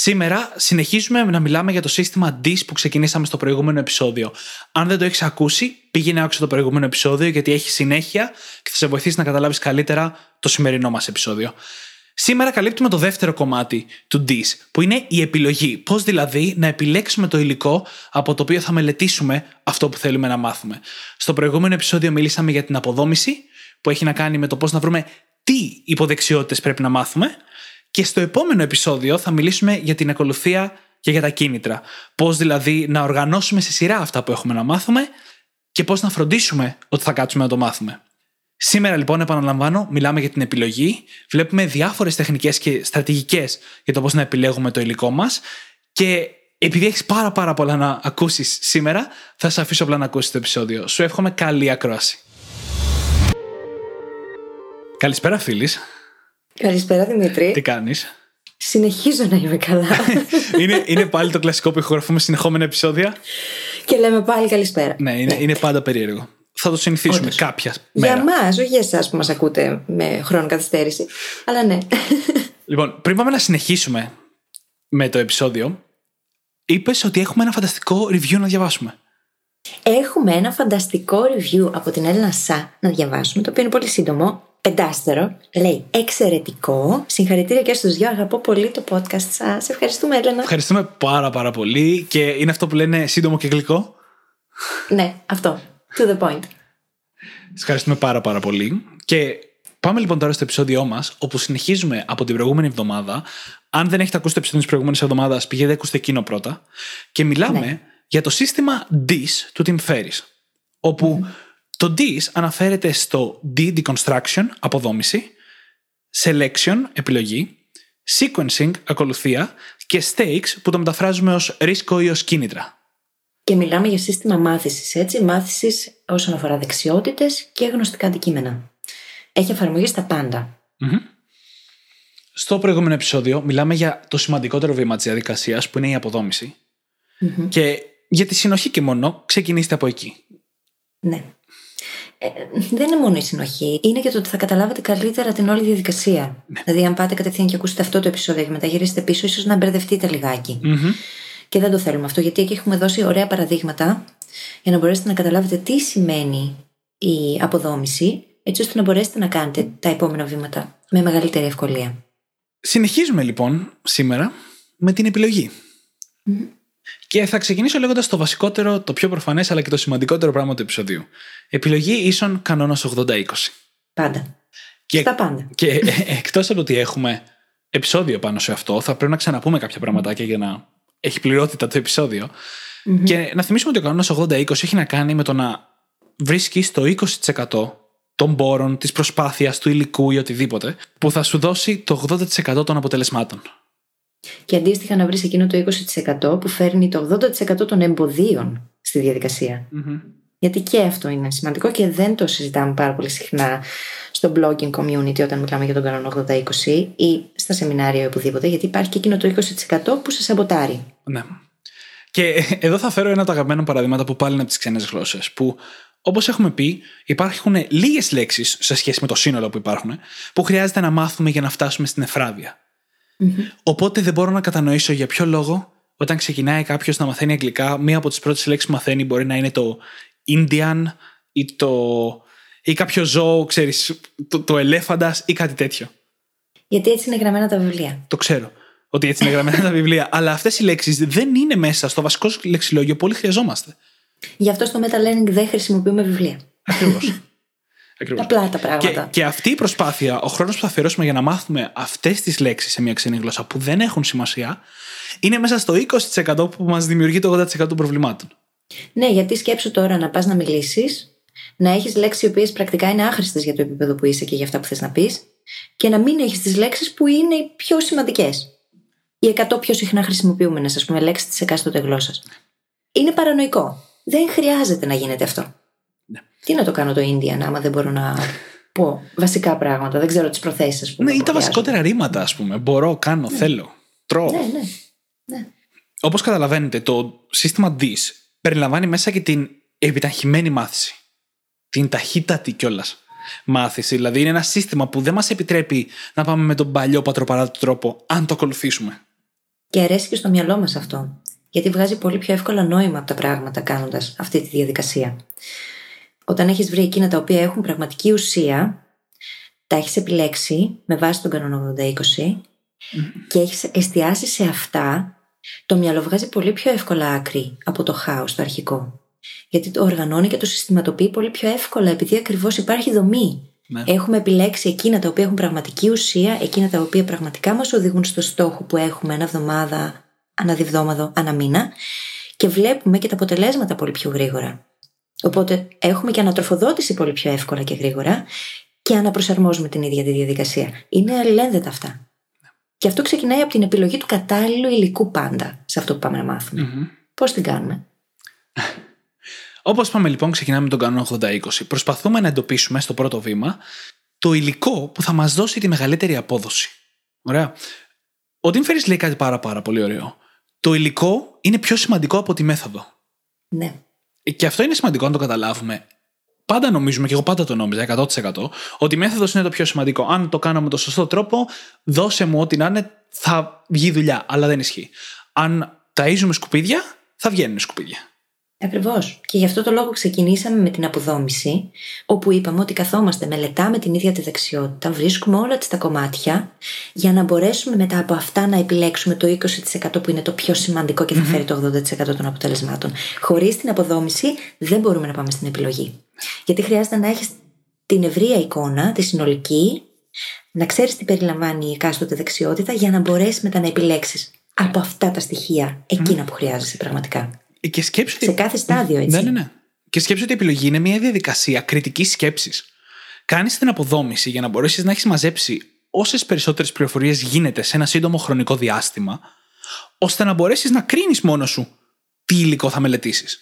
Σήμερα συνεχίζουμε να μιλάμε για το σύστημα DIS που ξεκινήσαμε στο προηγούμενο επεισόδιο. Αν δεν το έχεις ακούσει, πήγαινε άκουσα το προηγούμενο επεισόδιο γιατί έχει συνέχεια και θα σε βοηθήσει να καταλάβεις καλύτερα το σημερινό μας επεισόδιο. Σήμερα καλύπτουμε το δεύτερο κομμάτι του DIS, που είναι η επιλογή. Πώς δηλαδή να επιλέξουμε το υλικό από το οποίο θα μελετήσουμε αυτό που θέλουμε να μάθουμε. Στο προηγούμενο επεισόδιο μιλήσαμε για την αποδόμηση, που έχει να κάνει με το πώς να βρούμε τι υποδεξιότητες πρέπει να μάθουμε. Και στο επόμενο επεισόδιο θα μιλήσουμε για την ακολουθία και για τα κίνητρα. Πώς δηλαδή να οργανώσουμε σε σειρά αυτά που έχουμε να μάθουμε και πώς να φροντίσουμε ότι θα κάτσουμε να το μάθουμε. Σήμερα λοιπόν, επαναλαμβάνω, μιλάμε για την επιλογή. Βλέπουμε διάφορες τεχνικές και στρατηγικές για το πώς να επιλέγουμε το υλικό μας. Και επειδή έχεις πάρα πάρα πολλά να ακούσεις σήμερα, θα σε αφήσω απλά να ακούσεις το επεισόδιο. Σου εύχομαι καλή ακρόαση. Καλησπέρα, φίλης. Καλησπέρα Δημήτρη. Τι κάνεις; Συνεχίζω να είμαι καλά. είναι, είναι πάλι το κλασικό που ηχογραφούμε συνεχόμενα επεισόδια. και λέμε πάλι καλησπέρα. Ναι, είναι, είναι πάντα περίεργο. Θα το συνηθίσουμε Όντως. κάποια μέρα. Για εμά, όχι για εσάς που μας ακούτε με χρόνο καθυστέρηση. Αλλά ναι. Λοιπόν, πριν πάμε να συνεχίσουμε με το επεισόδιο, είπες ότι έχουμε ένα φανταστικό review να διαβάσουμε. Έχουμε ένα φανταστικό review από την Έλληνα Σα να διαβάσουμε, το οποίο είναι πολύ σύντομο. Πεντάστερο. Λέει εξαιρετικό. Συγχαρητήρια και στους δυο. Αγαπώ πολύ το podcast σας. Ευχαριστούμε, Έλενα. Ευχαριστούμε πάρα πάρα πολύ και είναι αυτό που λένε σύντομο και γλυκό. ναι, αυτό. To the point. Σας ευχαριστούμε πάρα πάρα πολύ. Και πάμε λοιπόν τώρα στο επεισόδιό μας, όπου συνεχίζουμε από την προηγούμενη εβδομάδα. Αν δεν έχετε ακούσει το επεισόδιο της προηγούμενης εβδομάδας, πηγαίνετε ακούστε εκείνο πρώτα. Και μιλάμε Ναι. για το σύστημα DIS του Tim Ferriss. οπου το DIS αναφέρεται στο D deconstruction, αποδόμηση, selection, επιλογή, sequencing, ακολουθία και stakes που το μεταφράζουμε ως ρίσκο ή ως κίνητρα. Και μιλάμε για σύστημα μάθησης, έτσι. Μάθησης όσον αφορά δεξιότητες και γνωστικά αντικείμενα. Έχει εφαρμογή στα πάντα. Στο προηγούμενο επεισόδιο μιλάμε για το σημαντικότερο βήμα της διαδικασίας που είναι η αποδόμηση. Και για τη συνοχή και μόνο ξεκινήστε από εκεί. Ναι. Ε, δεν είναι μόνο η συνοχή. Είναι και το ότι θα καταλάβετε καλύτερα την όλη διαδικασία. Δηλαδή, αν πάτε κατευθείαν και ακούσετε αυτό το επεισόδιο και μετά γυρίσετε πίσω, ίσως να μπερδευτείτε λιγάκι. Και δεν το θέλουμε αυτό, γιατί εκεί έχουμε δώσει ωραία παραδείγματα για να μπορέσετε να καταλάβετε τι σημαίνει η αποδόμηση, έτσι ώστε να μπορέσετε να κάνετε τα επόμενα βήματα με μεγαλύτερη ευκολία. Συνεχίζουμε λοιπόν σήμερα με την επιλογή. Και θα ξεκινήσω λέγοντας το βασικότερο, το πιο προφανές αλλά και το σημαντικότερο πράγμα του επεισοδίου. Επιλογή ίσον κανόνας 80-20. Πάντα. Και, Στα πάντα. και εκτός από το ότι έχουμε επεισόδιο πάνω σε αυτό, θα πρέπει να ξαναπούμε κάποια πραγματάκια για να έχει πληρότητα το επεισόδιο. Και να θυμίσουμε ότι ο κανόνας 80-20 έχει να κάνει με το να βρίσκεις το 20% των πόρων, της προσπάθειας, του υλικού ή οτιδήποτε, που θα σου δώσει το 80% των αποτελεσμάτων. Και αντίστοιχα να βρεις εκείνο το 20% που φέρνει το 80% των εμποδίων στη διαδικασία. Γιατί και αυτό είναι σημαντικό και δεν το συζητάμε πάρα πολύ συχνά στο blogging community όταν μιλάμε για τον κανόνα 80-20 ή στα σεμινάρια ή οπουδήποτε, γιατί υπάρχει και εκείνο το 20% που σε σαμποτάρει. Ναι. Και εδώ θα φέρω ένα από τα αγαπημένα παραδείγματα που πάλι είναι από τις ξένες γλώσσες. Που όπως έχουμε πει, υπάρχουν λίγες λέξεις σε σχέση με το σύνολο που υπάρχουν που χρειάζεται να μάθουμε για να φτάσουμε στην εφραδεια Οπότε δεν μπορώ να κατανοήσω για ποιο λόγο όταν ξεκινάει κάποιος να μαθαίνει αγγλικά, μία από τις πρώτες λέξεις που μαθαίνει μπορεί να είναι το Indian ή, το... ή κάποιο ζώο, ξέρεις, το, το ελέφαντας ή κάτι τέτοιο. Γιατί έτσι είναι γραμμένα τα βιβλία. Το ξέρω ότι έτσι είναι γραμμένα τα βιβλία. Αλλά αυτές οι λέξεις δεν είναι μέσα στο βασικό λεξιλόγιο που όλοι χρειαζόμαστε. Γι' αυτό στο meta-learning δεν χρησιμοποιούμε βιβλία. Ακριβώς. Ακριβώς. Απλά τα Και, πράγματα. και αυτή η προσπάθεια, ο χρόνος που θα αφιερώσουμε για να μάθουμε αυτές τις λέξεις σε μια ξένη γλώσσα που δεν έχουν σημασία, είναι μέσα στο 20% που μας δημιουργεί το 80% των προβλημάτων. Ναι, γιατί σκέψου τώρα να πας να μιλήσεις, να έχεις λέξεις οι οποίες πρακτικά είναι άχρηστες για το επίπεδο που είσαι και για αυτά που θες να πεις, και να μην έχεις τις λέξεις που είναι οι πιο σημαντικές. Οι 100 πιο συχνά χρησιμοποιούμενες, ας πούμε, λέξεις της εκάστοτε γλώσσας. Είναι παρανοϊκό. Δεν χρειάζεται να γίνεται αυτό. Ναι. Τι να το κάνω το Indian, άμα δεν μπορώ να πω βασικά πράγματα. Δεν ξέρω τις προθέσεις, ας πούμε. Ναι, ή τα που βασικότερα ρήματα, ας πούμε. Μπορώ, κάνω, θέλω. Τρώω. χρειάζονται. Ναι, ναι. ναι. Όπως καταλαβαίνετε, το σύστημα DIS περιλαμβάνει μέσα και την επιταχυμένη μάθηση. Την ταχύτατη κιόλας μάθηση. Δηλαδή, είναι ένα σύστημα που δεν μας επιτρέπει να πάμε με τον παλιό πατροπαράδοτο τρόπο, αν το ακολουθήσουμε. Και αρέσει και στο μυαλό μας αυτό. Γιατί βγάζει πολύ πιο εύκολα νόημα από τα πράγματα κάνοντας αυτή τη διαδικασία. Όταν έχεις βρει εκείνα τα οποία έχουν πραγματική ουσία, τα έχεις επιλέξει με βάση τον κανόνα 80-20 και έχεις εστιάσει σε αυτά, το μυαλό βγάζει πολύ πιο εύκολα άκρη από το χάος το αρχικό. Γιατί το οργανώνει και το συστηματοποιεί πολύ πιο εύκολα, επειδή ακριβώς υπάρχει δομή. Ναι. Έχουμε επιλέξει εκείνα τα οποία έχουν πραγματική ουσία, εκείνα τα οποία πραγματικά μας οδηγούν στο στόχο που έχουμε ένα εβδομάδα, ανά διβδόμαδο, ανά μήνα και βλέπουμε και τα αποτελέσματα πολύ πιο γρήγορα. Οπότε έχουμε και ανατροφοδότηση πολύ πιο εύκολα και γρήγορα και αναπροσαρμόζουμε την ίδια τη διαδικασία. Είναι αλληλένδετα αυτά. Και αυτό ξεκινάει από την επιλογή του κατάλληλου υλικού πάντα σε αυτό που πάμε να μαθουμε Πώς την κάνουμε; Όπως είπαμε λοιπόν, ξεκινάμε με τον κανόνα 80-20. Προσπαθούμε να εντοπίσουμε στο πρώτο βήμα το υλικό που θα μας δώσει τη μεγαλύτερη απόδοση. Ωραία. Ο Tim Ferriss λέει κάτι πάρα, πάρα πολύ ωραίο. Το υλικό είναι πιο σημαντικό από τη μέθοδο. Ναι. Και αυτό είναι σημαντικό να το καταλάβουμε. Πάντα νομίζουμε, και εγώ πάντα το νόμιζα 100%, ότι η μέθοδος είναι το πιο σημαντικό. Αν το κάνω με τον σωστό τρόπο, δώσε μου ό,τι να είναι, θα βγει δουλειά. Αλλά δεν ισχύει. Αν ταΐζουμε σκουπίδια, θα βγαίνουν σκουπίδια. Ακριβώς. Και γι' αυτό το λόγο ξεκινήσαμε με την αποδόμηση, όπου είπαμε ότι καθόμαστε, μελετάμε την ίδια τη δεξιότητα, βρίσκουμε όλα τα κομμάτια, για να μπορέσουμε μετά από αυτά να επιλέξουμε το 20% που είναι το πιο σημαντικό και θα φέρει το 80% των αποτελεσμάτων. Χωρίς την αποδόμηση δεν μπορούμε να πάμε στην επιλογή. Γιατί χρειάζεται να έχεις την ευρεία εικόνα, τη συνολική, να ξέρεις τι περιλαμβάνει η εκάστοτε δεξιότητα, για να μπορέσεις μετά να επιλέξεις από αυτά τα στοιχεία εκείνα που χρειάζεσαι πραγματικά. Και σκέψου ότι Σε κάθε στάδιο, έτσι. Ναι, ναι, ναι. Και σκέψου ότι η επιλογή είναι μια διαδικασία κριτικής σκέψης. Κάνεις την αποδόμηση για να μπορέσεις να έχεις μαζέψει όσες περισσότερες πληροφορίες γίνεται σε ένα σύντομο χρονικό διάστημα, ώστε να μπορέσεις να κρίνεις μόνο σου τι υλικό θα μελετήσεις.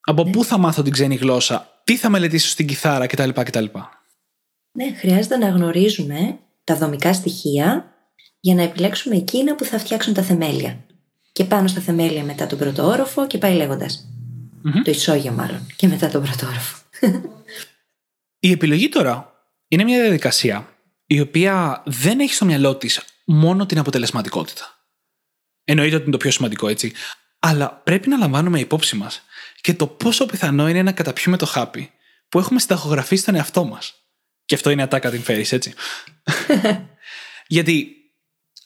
Από πού θα μάθω την ξένη γλώσσα, τι θα μελετήσω στην κιθάρα κτλ. κτλ. Ναι, χρειάζεται να γνωρίζουμε τα δομικά στοιχεία για να επιλέξουμε εκείνα που θα φτιάξουν τα θεμέλια. Και πάνω στα θεμέλια μετά τον πρώτο όροφο και πάει λέγοντας. Το ισόγειο μάλλον. Και μετά τον πρώτο όροφο. Η επιλογή τώρα είναι μια διαδικασία η οποία δεν έχει στο μυαλό της μόνο την αποτελεσματικότητα. Εννοείται ότι είναι το πιο σημαντικό, έτσι. Αλλά πρέπει να λαμβάνουμε υπόψη μας και το πόσο πιθανό είναι να καταπιούμε το χάπι που έχουμε συνταχογραφήσει στον εαυτό μας. Και αυτό είναι ατάκα την φέρεις, έτσι. Γιατί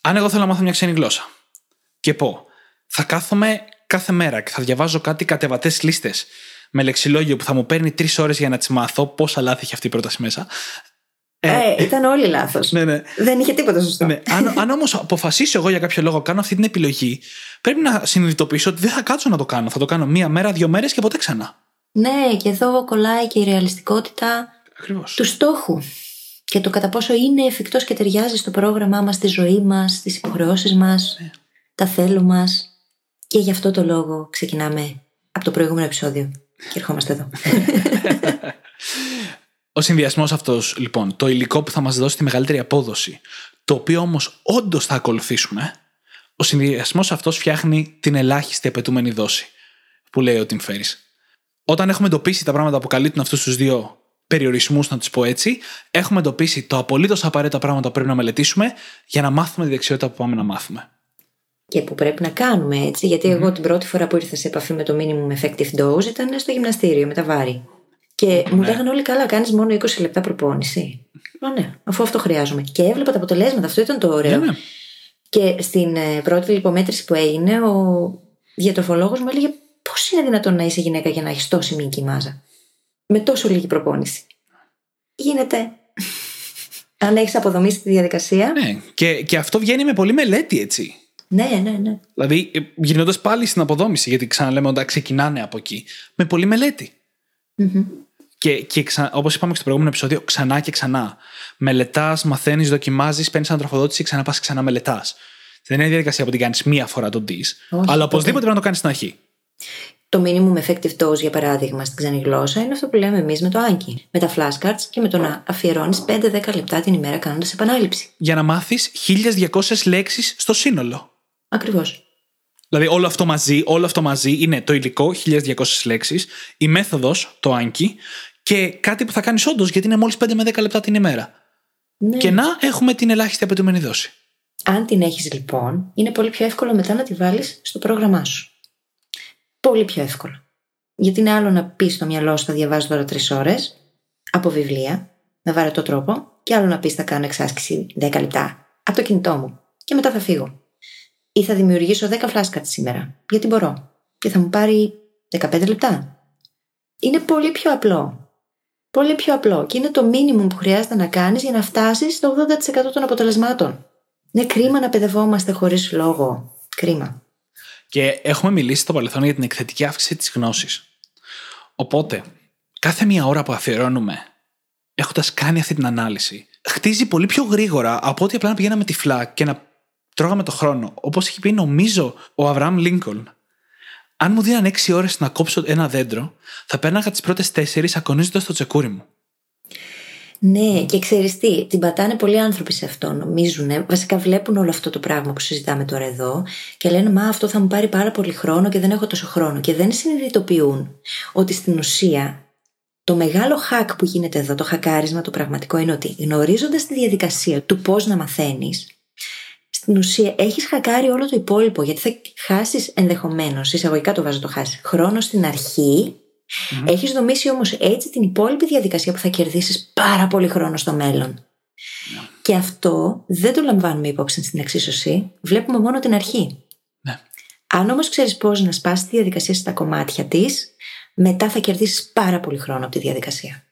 αν εγώ θέλω να μάθω μια ξένη γλώσσα και πω, θα κάθομαι κάθε μέρα και θα διαβάζω κάτι κατεβατές λίστες με λεξιλόγιο που θα μου παίρνει τρεις ώρες για να τις μάθω. Πόσα λάθη έχει αυτή η πρόταση μέσα. Ε, ήταν όλοι λάθος. Ναι, ναι. Δεν είχε τίποτα σωστό. ναι. Αν, αν όμως αποφασίσω εγώ για κάποιο λόγο κάνω αυτή την επιλογή, πρέπει να συνειδητοποιήσω ότι δεν θα κάτσω να το κάνω. Θα το κάνω μία μέρα, δύο μέρες και ποτέ ξανά. Ναι, και εδώ κολλάει και η ρεαλιστικότητα Ακριβώς. του στόχου. Και το κατά πόσο είναι εφικτός και ταιριάζει στο πρόγραμμά μας, στη ζωή μας, στις υποχρεώσεις μας, τα θέλω μας. Και γι' αυτό το λόγο ξεκινάμε από το προηγούμενο επεισόδιο. Και ερχόμαστε εδώ. Ο συνδυασμός αυτός, λοιπόν, το υλικό που θα μας δώσει τη μεγαλύτερη απόδοση, το οποίο όμως όντως θα ακολουθήσουμε, ο συνδυασμός αυτός φτιάχνει την ελάχιστη απαιτούμενη δόση, που λέει ο Tim Ferriss. Όταν έχουμε εντοπίσει τα πράγματα που καλύπτουν αυτούς τους δύο περιορισμούς, να τους πω έτσι, έχουμε εντοπίσει το απολύτως απαραίτητα πράγματα που πρέπει να μελετήσουμε για να μάθουμε τη δεξιότητα που πάμε να μάθουμε. Και που πρέπει να κάνουμε έτσι, γιατί εγώ την πρώτη φορά που ήρθα σε επαφή με το minimum effective dose ήταν στο γυμναστήριο με τα βάρη. Και μου λέγανε όλοι καλά, κάνεις μόνο 20 λεπτά προπόνηση. Μα ναι, αφού αυτό χρειάζομαι. Και έβλεπα τα αποτελέσματα, αυτό ήταν το ωραίο. Ναι, ναι. Και στην ε, πρώτη λιπομέτρηση που έγινε, ο διατροφολόγος μου έλεγε Πώς είναι δυνατόν να είσαι γυναίκα για να έχεις τόση μήκη μάζα. Με τόσο λίγη προπόνηση; Γίνεται. Αν έχεις αποδομήσει τη διαδικασία. Ναι, και, και αυτό βγαίνει με πολύ μελέτη, έτσι. Ναι, ναι, ναι. Δηλαδή, γυρνώντας πάλι στην αποδόμηση, γιατί ξαναλέμε ότι ξεκινάνε από εκεί, με πολλή μελέτη. Και, και ξα... όπως είπαμε και στο προηγούμενο επεισόδιο, ξανά και ξανά. Μελετάς, μαθαίνεις, δοκιμάζεις, παίρνεις ανατροφοδότηση, ξανά πας ξανά μελετάς. Δεν είναι διαδικασία που την κάνεις μία φορά τον DIS, αλλά ποτέ. οπωσδήποτε πρέπει να το κάνεις στην αρχή. Το minimum effective dose, για παράδειγμα, στην ξένη γλώσσα είναι αυτό που λέμε εμείς με το Anki. Με τα flashcards και με το να αφιερώνεις 5-10 λεπτά την ημέρα κάνοντας επανάληψη. Για να μάθεις 1200 λέξεις στο σύνολο. Ακριβώς. Δηλαδή όλο αυτό μαζί, όλο αυτό μαζί είναι το υλικό, 1200 λέξεις, η μέθοδος, το Anki, και κάτι που θα κάνεις όντως γιατί είναι μόλις 5 με 10 λεπτά την ημέρα. Ναι. Και να έχουμε την ελάχιστη απαιτούμενη δόση. Αν την έχεις λοιπόν, είναι πολύ πιο εύκολο μετά να τη βάλεις στο πρόγραμμά σου. Πολύ πιο εύκολο. Γιατί είναι άλλο να πεις στο μυαλό σου θα διαβάζω τώρα τρεις ώρες από βιβλία, με βαρετό τρόπο, και άλλο να πεις θα κάνω εξάσκηση 10 λεπτά από το κινητό μου και μετά θα φύγω. Ή θα δημιουργήσω 10 φλάσκα σήμερα, γιατί μπορώ; Και θα μου πάρει 15 λεπτά. Είναι πολύ πιο απλό. Πολύ πιο απλό και είναι το μίνιμουμ που χρειάζεται να κάνεις για να φτάσεις στο 80% των αποτελεσμάτων. Είναι κρίμα να παιδευόμαστε χωρίς λόγο. Κρίμα. Και έχουμε μιλήσει στο παρελθόν για την εκθετική αύξηση της γνώσης. Οπότε, κάθε μία ώρα που αφιερώνουμε, έχοντας κάνει αυτή την ανάλυση, χτίζει πολύ πιο γρήγορα από ότι απλά να πηγαίναμε τυφλά και να τρώγαμε το χρόνο. Όπως έχει πει, νομίζω, ο Αβραάμ Λίνκολν. Αν μου δίναν 6 ώρες να κόψω ένα δέντρο, θα πέρναγα τις πρώτες 4 ακονίζοντα το τσεκούρι μου. Ναι, και ξέρεις τι, την πατάνε πολλοί άνθρωποι σε αυτό. Νομίζουν, βασικά βλέπουν όλο αυτό το πράγμα που συζητάμε τώρα εδώ και λένε Μα αυτό θα μου πάρει πάρα πολύ χρόνο και δεν έχω τόσο χρόνο. Και δεν συνειδητοποιούν ότι στην ουσία το μεγάλο hack που γίνεται εδώ, το χακάρισμα, το πραγματικό είναι ότι γνωρίζοντας τη διαδικασία του πώς να μαθαίνεις, στην ουσία έχεις χακάρει όλο το υπόλοιπο. Γιατί θα χάσεις ενδεχομένως, εισαγωγικά το βάζω το χάσεις, χρόνο στην αρχή Mm-hmm. Έχεις δομήσει όμως έτσι την υπόλοιπη διαδικασία που θα κερδίσεις πάρα πολύ χρόνο στο μέλλον. Yeah. Και αυτό δεν το λαμβάνουμε υπόψη στην εξίσωση. Βλέπουμε μόνο την αρχή. Ναι. Αν όμως ξέρεις πώς να σπάσεις τη διαδικασία στα κομμάτια της, μετά θα κερδίσεις πάρα πολύ χρόνο από τη διαδικασία.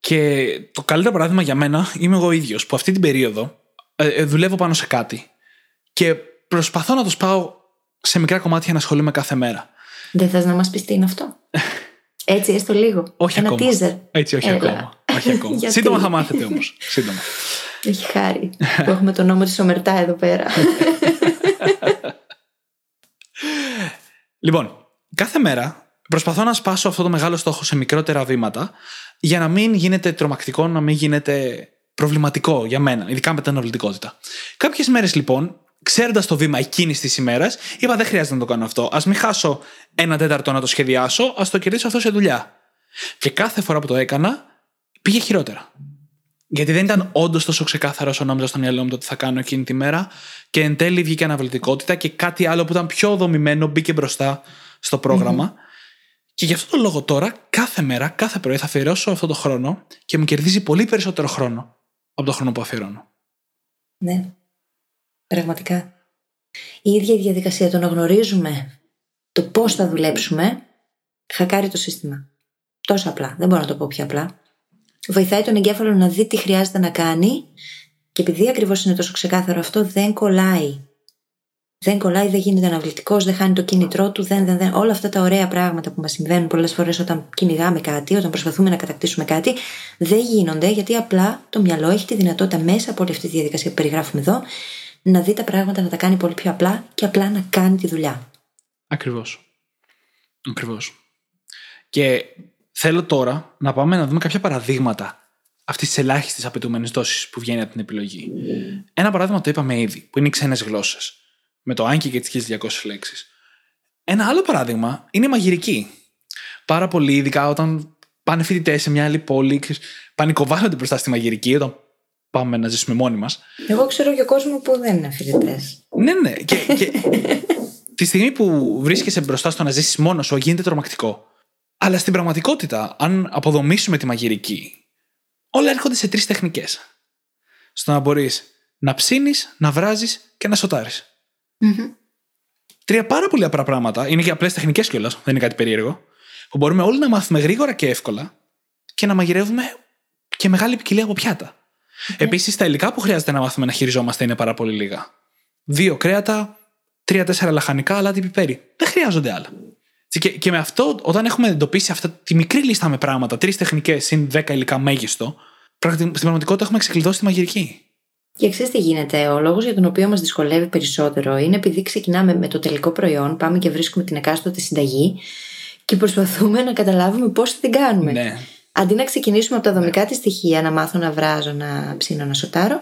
Και το καλύτερο παράδειγμα για μένα είμαι εγώ ίδιος, που αυτή την περίοδο ε, ε, δουλεύω πάνω σε κάτι και προσπαθώ να το σπάω σε μικρά κομμάτια να ασχολούμαι κάθε μέρα. Δεν θες να μας πεις τι είναι αυτό; Έτσι, έστω λίγο. Όχι Ένα ακόμα. teaser. Έτσι, όχι Έλα. ακόμα. Όχι ακόμα. Γιατί; Σύντομα θα μάθετε όμως. Σύντομα. Έχει χάρη που έχουμε τον νόμο της Ομερτά εδώ πέρα. Λοιπόν, κάθε μέρα προσπαθώ να σπάσω αυτό το μεγάλο στόχο σε μικρότερα βήματα για να μην γίνεται τρομακτικό, να μην γίνεται προβληματικό για μένα, ειδικά με την αναβλητικότητα. Κάποιες μέρες λοιπόν, ξέροντας το βήμα εκείνης της ημέρας, είπα δεν χρειάζεται να το κάνω αυτό. Α μην χάσω ένα τέταρτο να το σχεδιάσω, ας το κερδίσω αυτό σε δουλειά. Και κάθε φορά που το έκανα, πήγε χειρότερα. Γιατί δεν ήταν όντως τόσο ξεκάθαρο όσο νόμιζα στο μυαλό μου το τι θα κάνω εκείνη τη μέρα. Και εν τέλει βγήκε αναβλητικότητα και κάτι άλλο που ήταν πιο δομημένο μπήκε μπροστά στο πρόγραμμα. Και γι' αυτό το λόγο τώρα, κάθε μέρα, κάθε πρωί θα αφιερώσω αυτό το χρόνο και μου κερδίζει πολύ περισσότερο χρόνο από το χρόνο που αφιερώνω. ναι. Πραγματικά. Η ίδια η διαδικασία το να γνωρίζουμε το πώς θα δουλέψουμε, χακάρει το σύστημα. Τόσο απλά. Δεν μπορώ να το πω πιο απλά. Βοηθάει τον εγκέφαλο να δει τι χρειάζεται να κάνει και επειδή ακριβώς είναι τόσο ξεκάθαρο αυτό, δεν κολλάει. Δεν κολλάει, δεν γίνεται αναβλητικός, δεν χάνει το κίνητρό του, δεν, δεν, δεν. Όλα αυτά τα ωραία πράγματα που μας συμβαίνουν πολλές φορές όταν κυνηγάμε κάτι, όταν προσπαθούμε να κατακτήσουμε κάτι, δεν γίνονται γιατί απλά το μυαλό έχει τη δυνατότητα μέσα από όλη αυτή τη διαδικασία που περιγράφουμε εδώ να δει τα πράγματα να τα κάνει πολύ πιο απλά και απλά να κάνει τη δουλειά. Ακριβώς. Ακριβώς. Και θέλω τώρα να πάμε να δούμε κάποια παραδείγματα αυτής της ελάχιστης απαιτούμενης δόσης που βγαίνει από την επιλογή. Ένα παράδειγμα το είπαμε ήδη, που είναι οι ξένες γλώσσες. Με το Άγκη και τι 1200 λέξεις. Ένα άλλο παράδειγμα είναι η μαγειρική. Πάρα πολύ, ειδικά όταν πάνε φοιτητές σε μια άλλη πόλη, ξέρεις, πανικοβάλλονται μπροστά στη μαγειρική, όταν πάμε να ζήσουμε μόνοι μας. Εγώ ξέρω και κόσμο που δεν είναι φοιτητέ. Ναι, ναι. Και, και τη στιγμή που βρίσκεσαι μπροστά στο να ζήσεις μόνος σου, γίνεται τρομακτικό. Αλλά στην πραγματικότητα, αν αποδομήσουμε τη μαγειρική, όλα έρχονται σε τρεις τεχνικές. Στο να μπορείς να ψήνεις, να βράζεις και να σοτάρεις. Τρία πάρα πολύ απλά πράγματα, είναι και απλές τεχνικές κιόλας, δεν είναι κάτι περίεργο, που μπορούμε όλοι να μάθουμε γρήγορα και εύκολα και να μαγειρεύουμε και μεγάλη ποικιλία από πιάτα. Επίσης, τα υλικά που χρειάζεται να μάθουμε να χειριζόμαστε είναι πάρα πολύ λίγα. Δύο κρέατα, τρία-τέσσερα λαχανικά, αλάτι πιπέρι. Δεν χρειάζονται άλλα. Και, και με αυτό, όταν έχουμε εντοπίσει αυτά, τη μικρή λίστα με πράγματα, τρεις τεχνικές συν δέκα υλικά μέγιστο, πραγματι- στην πραγματικότητα έχουμε ξεκλειδώσει τη μαγειρική. Και ξέρεις τι γίνεται. Ο λόγος για τον οποίο μας δυσκολεύει περισσότερο είναι επειδή ξεκινάμε με το τελικό προϊόν, πάμε και βρίσκουμε την εκάστοτε συνταγή και προσπαθούμε να καταλάβουμε πώς θα την κάνουμε. Ναι. Αντί να ξεκινήσουμε από τα δομικά της στοιχεία, να μάθω να βράζω, να ψήνω, να σοτάρω,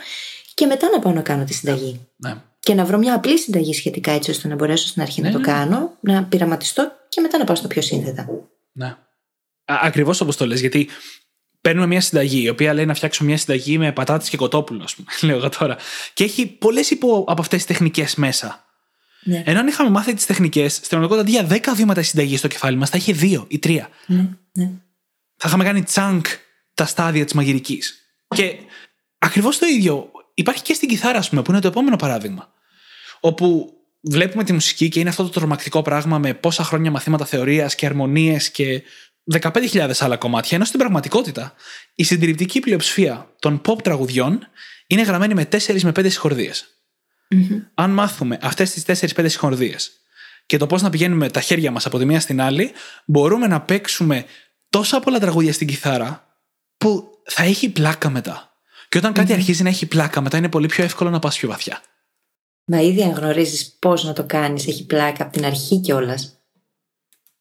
και μετά να πάω να κάνω τη συνταγή. Ναι. Και να βρω μια απλή συνταγή σχετικά έτσι ώστε να μπορέσω στην αρχή να το κάνω, να πειραματιστώ και μετά να πάω στο πιο σύνθετα. Ναι. Ακριβώς όπως το λες, γιατί παίρνουμε μια συνταγή, η οποία λέει να φτιάξω μια συνταγή με πατάτες και κοτόπουλο, ας πούμε, λέω εγώ τώρα. Και έχει πολλές υπό από αυτές τις τεχνικές μέσα. Ναι. Ενώ αν είχαμε μάθει τις τεχνικές, στην πραγματικότητα αντί για 10 βήματα συνταγή στο κεφάλι μας, θα είχε 2 ή 3. Ναι, ναι. Θα είχαμε κάνει τσάνκ τα στάδια της μαγειρικής. Και ακριβώς το ίδιο υπάρχει και στην κιθάρα, ας πούμε, που είναι το επόμενο παράδειγμα. Όπου βλέπουμε τη μουσική και είναι αυτό το τρομακτικό πράγμα με πόσα χρόνια μαθήματα θεωρίας και αρμονίες και 15.000 άλλα κομμάτια. Ενώ στην πραγματικότητα η συντηρητική πλειοψηφία των pop τραγουδιών είναι γραμμένη με 4 με 5 συγχορδίες. Αν μάθουμε αυτές τις 4-5 συγχορδίες και το πώς να πηγαίνουμε τα χέρια μας από τη μία στην άλλη, μπορούμε να παίξουμε τόσα πολλά τραγούδια στην κιθάρα που θα έχει πλάκα μετά. Και όταν κάτι αρχίζει να έχει πλάκα μετά, είναι πολύ πιο εύκολο να πας πιο βαθιά. Μα ήδη αν γνωρίζεις πώς να το κάνεις, έχει πλάκα από την αρχή κιόλας.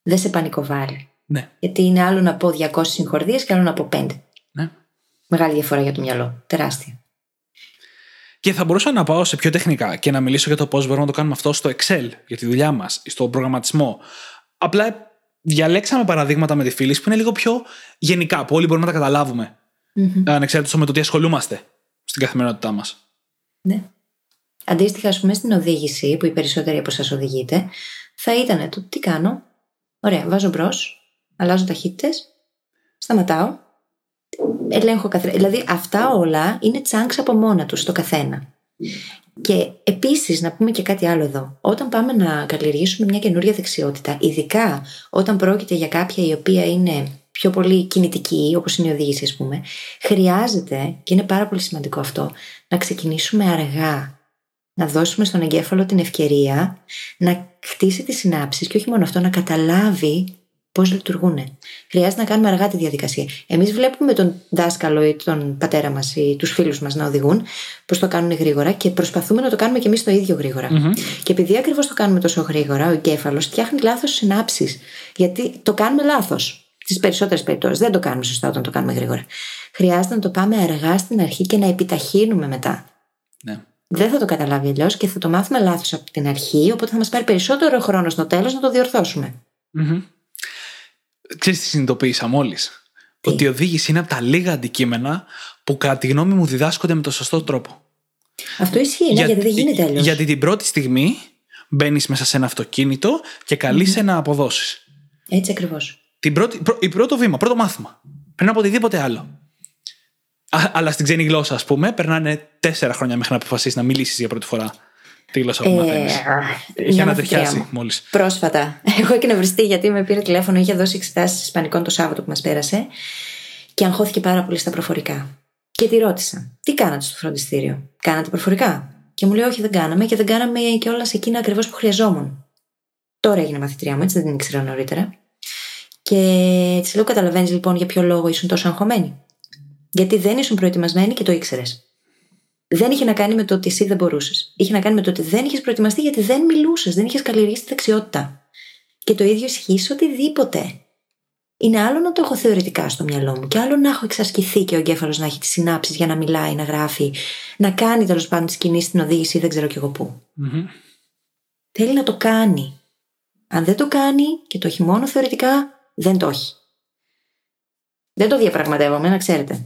Δεν σε πανικοβάλλει. Ναι. Γιατί είναι άλλο να πω 200 συγχορδίες και άλλο να πω 5. ναι. Μεγάλη διαφορά για το μυαλό. Τεράστια. Και θα μπορούσα να πάω σε πιο τεχνικά και να μιλήσω για το πώς μπορούμε να το κάνουμε αυτό στο Excel για τη δουλειά μας, στον προγραμματισμό. Απλά διαλέξαμε παραδείγματα με τη φίλη που είναι λίγο πιο γενικά, που όλοι μπορούμε να τα καταλάβουμε. Mm-hmm. Ανεξάρτητος με το τι ασχολούμαστε στην καθημερινότητά μας. Ναι. Αντίστοιχα, ας πούμε, στην οδήγηση, που οι περισσότεροι από εσά οδηγείτε, θα ήταν το τι κάνω; Ωραία, βάζω μπρος, αλλάζω ταχύτητες, σταματάω, ελέγχω καθένα. Δηλαδή, αυτά όλα είναι τσάνξ από μόνα τους στο καθένα. Και επίσης, να πούμε και κάτι άλλο εδώ. Όταν πάμε να καλλιεργήσουμε μια καινούρια δεξιότητα, ειδικά όταν πρόκειται για κάποια η οποία είναι πιο πολύ κινητική, όπως είναι η οδήγηση, ας πούμε, χρειάζεται, και είναι πάρα πολύ σημαντικό αυτό, να ξεκινήσουμε αργά. Να δώσουμε στον εγκέφαλο την ευκαιρία να χτίσει τις συνάψεις και όχι μόνο αυτό, να καταλάβει πώς λειτουργούν. Χρειάζεται να κάνουμε αργά τη διαδικασία. Εμείς βλέπουμε τον δάσκαλο ή τον πατέρα μας ή τους φίλους μας να οδηγούν, πώς το κάνουν γρήγορα και προσπαθούμε να το κάνουμε και εμείς το ίδιο γρήγορα. Mm-hmm. Και επειδή ακριβώς το κάνουμε τόσο γρήγορα, ο εγκέφαλος φτιάχνει λάθος συνάψεις. Γιατί το κάνουμε λάθος. Στις περισσότερες περιπτώσεις δεν το κάνουμε σωστά όταν το κάνουμε γρήγορα. Χρειάζεται να το πάμε αργά στην αρχή και να επιταχύνουμε μετά. Ναι. Δεν θα το καταλάβει αλλιώς και θα το μάθουμε λάθος από την αρχή, οπότε θα μας πάρει περισσότερο χρόνο στο τέλος να το διορθώσουμε. Mm-hmm. Ξέρεις τις συνειδητοποίησα μόλις. Ότι η οδήγηση είναι από τα λίγα αντικείμενα που κατά τη γνώμη μου διδάσκονται με το σωστό τρόπο. Αυτό ισχύει, ναι, γιατί, δεν γίνεται αλλιώς. Γιατί την πρώτη στιγμή μπαίνεις μέσα σε ένα αυτοκίνητο και καλείσαι mm-hmm. να αποδώσεις. Έτσι ακριβώς. η πρώτο βήμα, πρώτο μάθημα. Πριν από οτιδήποτε άλλο. Α, αλλά στην ξένη γλώσσα, ας πούμε, περνάνε τέσσερα χρόνια μέχρι να αποφασίσεις να μιλήσεις για πρώτη φορά τη γλώσσα που μαθαίνει. Έχει ανατριχιάσει μόλις. Πρόσφατα. Έχω εκνευριστεί γιατί με πήρε τηλέφωνο, είχε δώσει εξετάσεις Ισπανικών το Σάββατο που μας πέρασε και αγχώθηκε πάρα πολύ στα προφορικά. Και τη ρώτησα, τι κάνατε στο φροντιστήριο, Κάνατε προφορικά; Και μου λέει, Όχι, δεν κάναμε και δεν κάναμε και όλα σε εκείνα ακριβώς που χρειαζόμουν. Τώρα έγινε μαθητριά μου, έτσι δεν την ήξερα νωρίτερα. Και της λέω, Καταλαβαίνεις λοιπόν για ποιο λόγο ήσουν τόσο αγχωμένη; Γιατί δεν ήσουν προετοιμασμένη και το ήξερες δεν είχε να κάνει με το ότι εσύ δεν μπορούσες. Είχε να κάνει με το ότι δεν είχες προετοιμαστεί γιατί δεν μιλούσες, δεν είχες καλλιεργήσει τη δεξιότητα. Και το ίδιο ισχύει σε οτιδήποτε. Είναι άλλο να το έχω θεωρητικά στο μυαλό μου και άλλο να έχω εξασκηθεί και ο εγκέφαλος να έχει τις συνάψεις για να μιλάει, να γράφει, να κάνει τέλος πάντων τις κινήσεις στην οδήγηση ή δεν ξέρω κι εγώ πού. Mm-hmm. Θέλει να το κάνει. Αν δεν το κάνει και το έχει μόνο θεωρητικά, δεν το έχει. Δεν το διαπραγματεύομαι, να ξέρετε.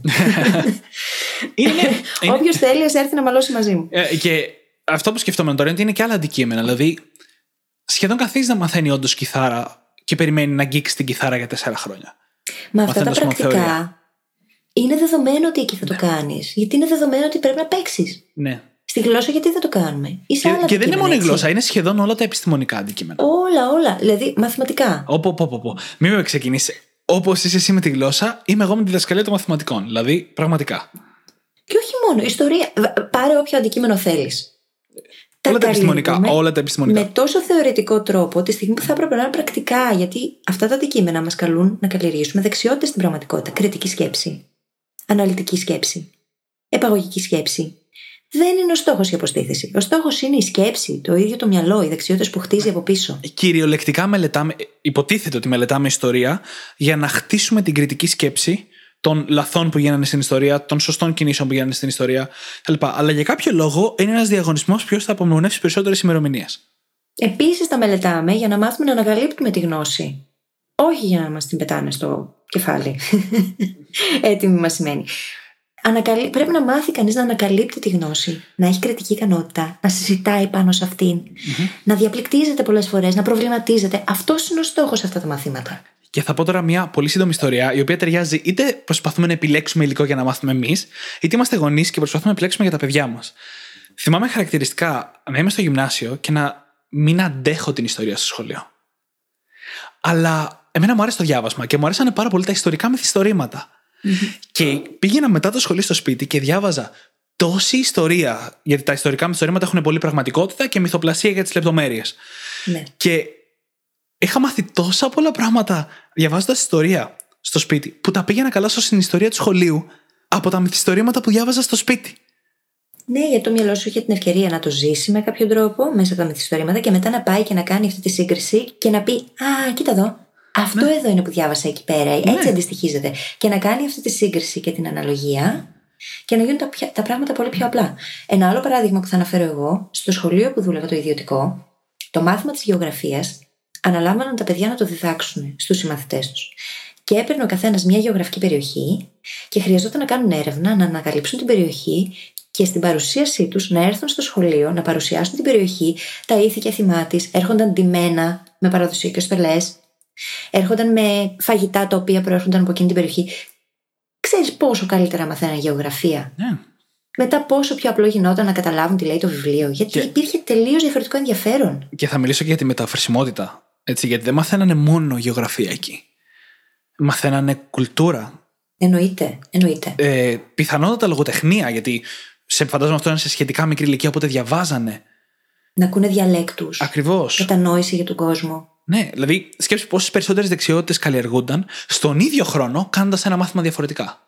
είναι, είναι... Όποιος θέλει, ας έρθει να μαλώσει μαζί μου. Ε, και αυτό που σκεφτόμουν τώρα είναι ότι είναι και άλλα αντικείμενα. Δηλαδή, σχεδόν καθίσει να μαθαίνει όντως κιθάρα και περιμένει να αγγίξει την κιθάρα για τέσσερα χρόνια. Μα αυτά τα πρακτικά είναι δεδομένο ότι εκεί θα το κάνεις. Γιατί είναι δεδομένο ότι πρέπει να παίξεις. Ναι. Στη γλώσσα γιατί δεν το κάνουμε; Ή σε και, άλλα και δεν είναι μόνο η γλώσσα, είναι σχεδόν όλα τα επιστημονικά αντικείμενα. Όλα, όλα. Δηλαδή μαθηματικά. Όπω, όπω, όπω. Μην με ξεκινήσει. Όπως είσαι εσύ με τη γλώσσα, είμαι εγώ με τη διδασκαλία των μαθηματικών. Δηλαδή, πραγματικά. Και όχι μόνο. Ιστορία. Πάρε όποιο αντικείμενο θέλεις. Όλα τα επιστημονικά. Όλα τα επιστημονικά. Με τόσο θεωρητικό τρόπο, τη στιγμή που θα έπρεπε να είναι πρακτικά, γιατί αυτά τα αντικείμενα μας καλούν να καλλιεργήσουμε δεξιότητες στην πραγματικότητα. Κριτική σκέψη. Αναλυτική σκέψη. Επαγωγική σκέψη. Δεν είναι ο στόχος η αποστήθηση. Ο στόχος είναι η σκέψη, το ίδιο το μυαλό, οι δεξιότητες που χτίζει από πίσω. Κυριολεκτικά μελετάμε, υποτίθεται ότι μελετάμε ιστορία για να χτίσουμε την κριτική σκέψη των λαθών που γίνανε στην ιστορία, των σωστών κινήσεων που γίνανε στην ιστορία κλπ. Αλλά για κάποιο λόγο είναι ένας διαγωνισμός ποιο θα απομονεύσει περισσότερες ημερομηνίες. Επίσης τα μελετάμε για να μάθουμε να ανακαλύπτουμε τη γνώση. Όχι για να μας την πετάνε στο κεφάλι. Έτοιμη μας σημαίνει. Ανακαλύ... Πρέπει να μάθει κανείς να ανακαλύπτει τη γνώση, να έχει κριτική ικανότητα, να συζητάει πάνω σε αυτην να διαπληκτίζεται πολλές φορές, να προβληματίζεται. Αυτός είναι ο στόχος σε αυτά τα μαθήματα. Και θα πω τώρα μια πολύ σύντομη ιστορία, η οποία ταιριάζει είτε προσπαθούμε να επιλέξουμε υλικό για να μάθουμε εμείς, είτε είμαστε γονείς και προσπαθούμε να επιλέξουμε για τα παιδιά μας. Θυμάμαι χαρακτηριστικά να είμαι στο γυμνάσιο και να μην αντέχω την ιστορία στο σχολείο. Αλλά εμένα μου άρεσε το διάβασμα και μου άρεσαν πάρα πολύ τα ιστορικά μυθιστορήματα. Και πήγαινα μετά το σχολείο στο σπίτι και διάβαζα τόση ιστορία. Γιατί τα ιστορικά μυθιστορήματα έχουν πολύ πραγματικότητα και μυθοπλασία για τις λεπτομέρειες. Ναι. Και είχα μάθει τόσα πολλά πράγματα διαβάζοντας ιστορία στο σπίτι, που τα πήγαινα καλά στην ιστορία του σχολείου από τα μυθιστορήματα που διάβαζα στο σπίτι. Ναι, γιατί το μυαλό σου είχε την ευκαιρία να το ζήσει με κάποιο τρόπο μέσα από τα μυθιστορήματα και μετά να πάει και να κάνει αυτή τη σύγκριση και να πει Α, κοίτα εδώ. Αυτό Ναι. εδώ είναι που διάβασα εκεί πέρα. Έτσι αντιστοιχίζεται. Και να κάνει αυτή τη σύγκριση και την αναλογία και να γίνουν τα, πια- τα πράγματα πολύ πιο απλά. Ένα άλλο παράδειγμα που θα αναφέρω εγώ, στο σχολείο που δούλευα το ιδιωτικό, το μάθημα της γεωγραφίας αναλάμβαναν τα παιδιά να το διδάξουν στους συμμαθητές τους. Και έπαιρνε ο καθένας μια γεωγραφική περιοχή και χρειαζόταν να κάνουν έρευνα, να ανακαλύψουν την περιοχή και στην παρουσίασή τους να έρθουν στο σχολείο, να παρουσιάσουν την περιοχή, τα ήθη και θυμά της, έρχονταν ντυμένα με παραδοσιακές στολέ, έρχονταν με φαγητά τα οποία προέρχονταν από εκείνη την περιοχή. Ξέρεις πόσο καλύτερα μαθαίναν γεωγραφία; Ναι. Μετά πόσο πιο απλό γινόταν να καταλάβουν τι λέει το βιβλίο. Γιατί Και- υπήρχε τελείως διαφορετικό ενδιαφέρον. Και θα μιλήσω και για τη μεταφερσιμότητα. Έτσι, γιατί δεν μαθαίνανε μόνο γεωγραφία εκεί. Μαθαίνανε κουλτούρα. Εννοείται, εννοείται. Ε, πιθανότατα λογοτεχνία, γιατί σε φαντάζομαι αυτό είναι σε σχετικά μικρή ηλικία, οπότε διαβάζανε. Να ακούνε διαλέκτους. Ακριβώς. Κατανόηση για τον κόσμο. Ναι, δηλαδή σκέψει πόσες περισσότερες δεξιότητες καλλιεργούνταν στον ίδιο χρόνο κάνοντας ένα μάθημα διαφορετικά.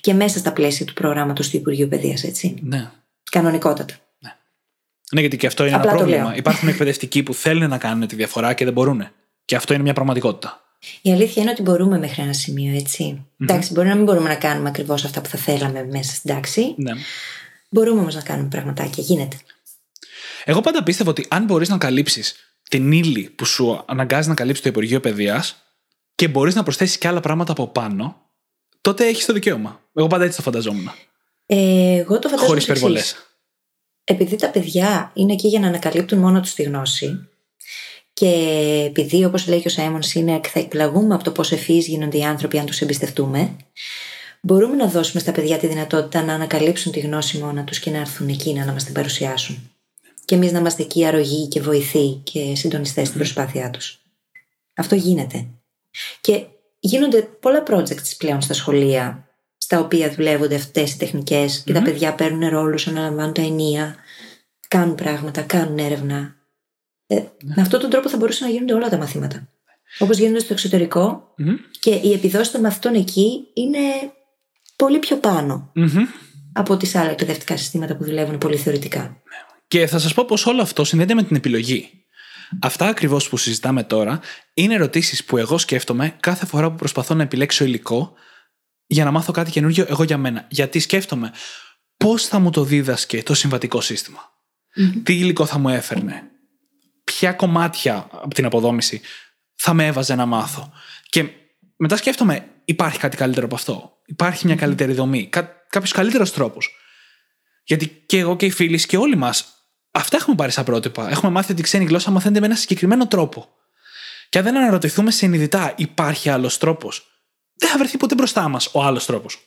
Και μέσα στα πλαίσια του προγράμματος του Υπουργείου Παιδείας, έτσι. Ναι. Κανονικότατα. Ναι, γιατί και αυτό είναι Απλά ένα το πρόβλημα. λέω. Υπάρχουν εκπαιδευτικοί που θέλουν να κάνουν τη διαφορά και δεν μπορούν. Και αυτό είναι μια πραγματικότητα. Η αλήθεια είναι ότι μπορούμε μέχρι ένα σημείο, έτσι. Εντάξει, μπορεί να μην μπορούμε να κάνουμε ακριβώς αυτά που θα θέλαμε μέσα στην τάξη. Ναι. Μπορούμε όμως να κάνουμε πραγματάκια. Γίνεται. Εγώ πάντα πίστευα ότι αν μπορείς να καλύψεις την ύλη που σου αναγκάζει να καλύψεις το Υπουργείο Παιδείας και μπορείς να προσθέσεις και άλλα πράγματα από πάνω, τότε έχεις το δικαίωμα. Εγώ πάντα έτσι το φανταζόμουν. Ε, εγώ το φαντάζομαι. Χωρίς ως εξής. υπερβολέ. Επειδή τα παιδιά είναι εκεί για να ανακαλύπτουν μόνο τους τη γνώση και επειδή όπως λέει και ο Σάιμον Σίνεκ θα εκπλαγούμε από το πόσο ευφύης γίνονται οι άνθρωποι αν τους εμπιστευτούμε μπορούμε να δώσουμε στα παιδιά τη δυνατότητα να ανακαλύψουν τη γνώση μόνα τους και να έρθουν εκεί να μας την παρουσιάσουν. Και εμείς να είμαστε εκεί αρρωγοί και βοηθοί και συντονιστές στην προσπάθειά τους. Αυτό γίνεται. Και γίνονται πολλά projects πλέον στα σχολεία στα οποία δουλεύονται αυτές οι τεχνικές και τα παιδιά παίρνουν ρόλους, αναλαμβάνουν τα ενία, κάνουν πράγματα, κάνουν έρευνα. Ε, Με αυτόν τον τρόπο θα μπορούσαν να γίνονται όλα τα μαθήματα. Όπως γίνονται στο εξωτερικό Μμμ. και οι επιδόσεις των μαθητών εκεί είναι πολύ πιο πάνω Μμμ. από τις άλλα εκπαιδευτικά συστήματα που δουλεύουν πολύ θεωρητικά. Και θα σας πω πως όλο αυτό συνδέεται με την επιλογή. Αυτά ακριβώς που συζητάμε τώρα είναι ερωτήσεις που εγώ σκέφτομαι κάθε φορά που προσπαθώ να επιλέξω υλικό για να μάθω κάτι καινούργιο εγώ για μένα. Γιατί σκέφτομαι πώς θα μου το δίδασκε το συμβατικό σύστημα. Τι υλικό θα μου έφερνε. Ποια κομμάτια από την αποδόμηση θα με έβαζε να μάθω. Και μετά σκέφτομαι, υπάρχει κάτι καλύτερο από αυτό. Υπάρχει μια καλύτερη δομή. Κα- Κάποιο καλύτερο τρόπο. Γιατί και εγώ και οι φίλοι και όλοι μας, αυτά έχουμε πάρει σαν πρότυπα. Έχουμε μάθει ότι η ξένη γλώσσα μαθαίνεται με ένα συγκεκριμένο τρόπο. Και αν δεν αναρωτηθούμε συνειδητά, υπάρχει άλλος τρόπος, δεν θα βρεθεί ποτέ μπροστά μας ο άλλος τρόπος.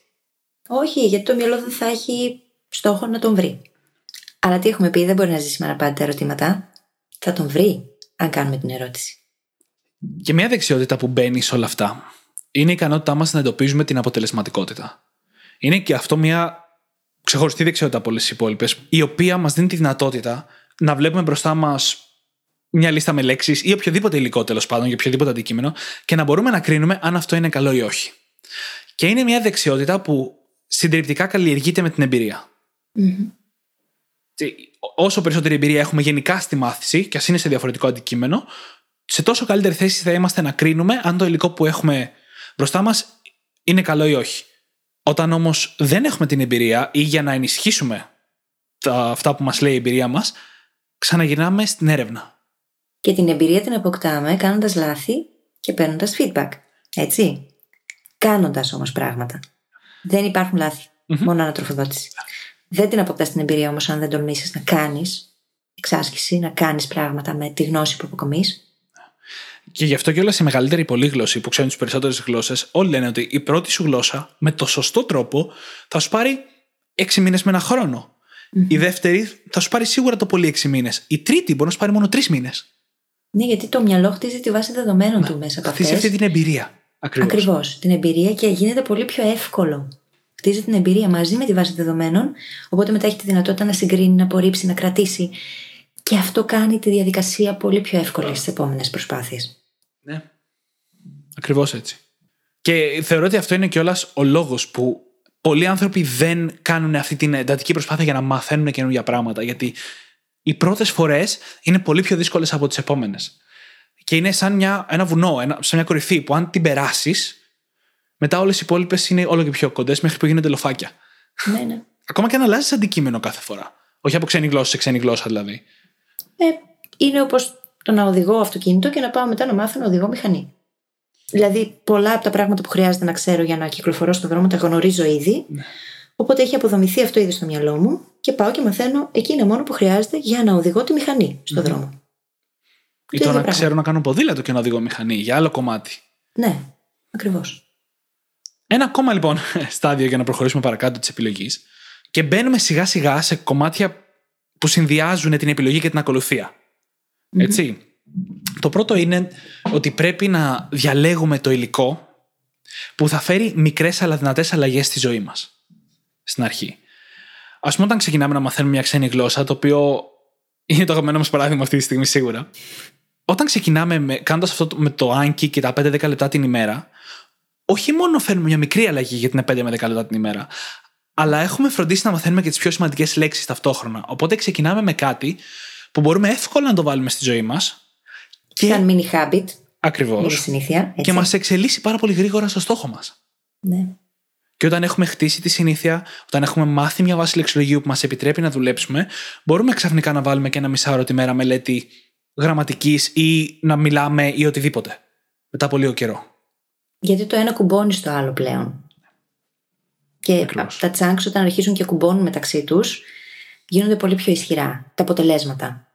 Όχι, γιατί το μυαλό δεν θα έχει στόχο να τον βρει. Αλλά τι έχουμε πει, δεν μπορεί να ζήσει με αναπάντητα ερωτήματα. Θα τον βρει, αν κάνουμε την ερώτηση. Και μια δεξιότητα που μπαίνει σε όλα αυτά είναι η ικανότητά μας να εντοπίζουμε την αποτελεσματικότητα. Είναι και αυτό μια ξεχωριστή δεξιότητα από όλες τις υπόλοιπες, η οποία μας δίνει τη δυνατότητα να βλέπουμε μπροστά μας μια λίστα με λέξεις ή οποιοδήποτε υλικό τέλος πάντων για οποιοδήποτε αντικείμενο και να μπορούμε να κρίνουμε αν αυτό είναι καλό ή όχι. Και είναι μια δεξιότητα που συντριπτικά καλλιεργείται με την εμπειρία. όσο περισσότερη εμπειρία έχουμε γενικά στη μάθηση, και ας είναι σε διαφορετικό αντικείμενο, σε τόσο καλύτερη θέση θα είμαστε να κρίνουμε αν το υλικό που έχουμε μπροστά μας είναι καλό ή όχι. Όταν όμως δεν έχουμε την εμπειρία ή για να ενισχύσουμε τα, αυτά που μας λέει η εμπειρία μας, ξαναγυρνάμε στην έρευνα. Και την εμπειρία την αποκτάμε κάνοντας λάθη και παίρνοντας feedback. Έτσι; Κάνοντας όμως πράγματα. Δεν υπάρχουν λάθη. Mm-hmm. Μόνο ανατροφοδότηση. Δεν την αποκτάς την εμπειρία όμως αν δεν τολμήσεις να κάνεις εξάσκηση, να κάνεις πράγματα με τη γνώση που αποκομείς. Και γι' αυτό και όλα η μεγαλύτερη πολύγλωση που ξέρουν τις περισσότερες γλώσσες, όλοι λένε ότι η πρώτη σου γλώσσα με το σωστό τρόπο θα σου πάρει έξι μήνες με ένα χρόνο. Mm-hmm. Η δεύτερη θα σου πάρει σίγουρα το πολύ έξι μήνες. Η τρίτη μπορεί να σου πάρει μόνο τρεις μήνες. Ναι, γιατί το μυαλό χτίζει τη βάση δεδομένων ναι. του μέσα από αυτέ. αυτή την εμπειρία. Ακριβώς. Την εμπειρία και γίνεται πολύ πιο εύκολο. Χτίζει την εμπειρία μαζί με τη βάση δεδομένων, οπότε μετά έχει τη δυνατότητα να συγκρίνει, να απορρίψει, να κρατήσει. Και αυτό κάνει τη διαδικασία πολύ πιο εύκολη στις επόμενες προσπάθειες. Ναι. Ακριβώς έτσι. Και θεωρώ ότι αυτό είναι κιόλας ο λόγος που πολλοί άνθρωποι δεν κάνουν αυτή την εντατική προσπάθεια για να μαθαίνουν καινούργια πράγματα. Γιατί οι πρώτες φορές είναι πολύ πιο δύσκολες από τις επόμενες. Και είναι σαν μια, ένα βουνό, ένα, σαν μια κορυφή που αν την περάσεις, μετά όλες οι υπόλοιπες είναι όλο και πιο κοντές μέχρι που γίνονται λοφάκια. Ναι, ναι. Ακόμα και αν αλλάζεις αντικείμενο κάθε φορά. Όχι από ξένη γλώσσα σε ξένη γλώσσα δηλαδή. Ε, είναι όπως το να οδηγώ αυτοκίνητο και να πάω μετά να μάθω να οδηγώ μηχανή. Δηλαδή, πολλά από τα πράγματα που χρειάζεται να ξέρω για να κυκλοφορώ στον δρόμο τα γνωρίζω ήδη. Ναι. Οπότε έχει αποδομηθεί αυτό ήδη στο μυαλό μου και πάω και μαθαίνω εκείνο μόνο που χρειάζεται για να οδηγώ τη μηχανή στον mm δρόμο. Ή το, να ξέρω να κάνω ποδήλατο και να οδηγώ μηχανή για άλλο κομμάτι. Ναι, ακριβώς. Ένα ακόμα λοιπόν στάδιο για να προχωρήσουμε παρακάτω της επιλογής και μπαίνουμε σιγά σιγά σε κομμάτια που συνδυάζουν την επιλογή και την ακολουθία. Έτσι. Το πρώτο είναι ότι πρέπει να διαλέγουμε το υλικό που θα φέρει μικρές αλλά δυνατές αλλαγές στη ζωή μας. Στην αρχή. Α πούμε, όταν ξεκινάμε να μαθαίνουμε μια ξένη γλώσσα, το οποίο είναι το αγαπημένο μας παράδειγμα αυτή τη στιγμή σίγουρα. Όταν ξεκινάμε κάνοντας αυτό με το Anki και τα 5-10 λεπτά την ημέρα, όχι μόνο φέρνουμε μια μικρή αλλαγή γιατί είναι 5 με 10 λεπτά την ημέρα, αλλά έχουμε φροντίσει να μαθαίνουμε και τις πιο σημαντικές λέξεις ταυτόχρονα. Οπότε ξεκινάμε με κάτι που μπορούμε εύκολα να το βάλουμε στη ζωή μας. Και... Σαν mini habit. Ακριβώς. συνήθεια. Και μας εξελίσσει πάρα πολύ γρήγορα στο στόχο μας. Ναι. Και όταν έχουμε χτίσει τη συνήθεια, όταν έχουμε μάθει μια βάση λεξιλογίου που μας επιτρέπει να δουλέψουμε, μπορούμε ξαφνικά να βάλουμε και ένα μισάωρο τη μέρα μελέτη γραμματικής ή να μιλάμε ή οτιδήποτε. Μετά από λίγο καιρό. Γιατί το ένα κουμπώνει στο άλλο πλέον. Και Ακριβώς. τα chunks όταν αρχίσουν και κουμπώνουν μεταξύ τους, γίνονται πολύ πιο ισχυρά τα αποτελέσματα.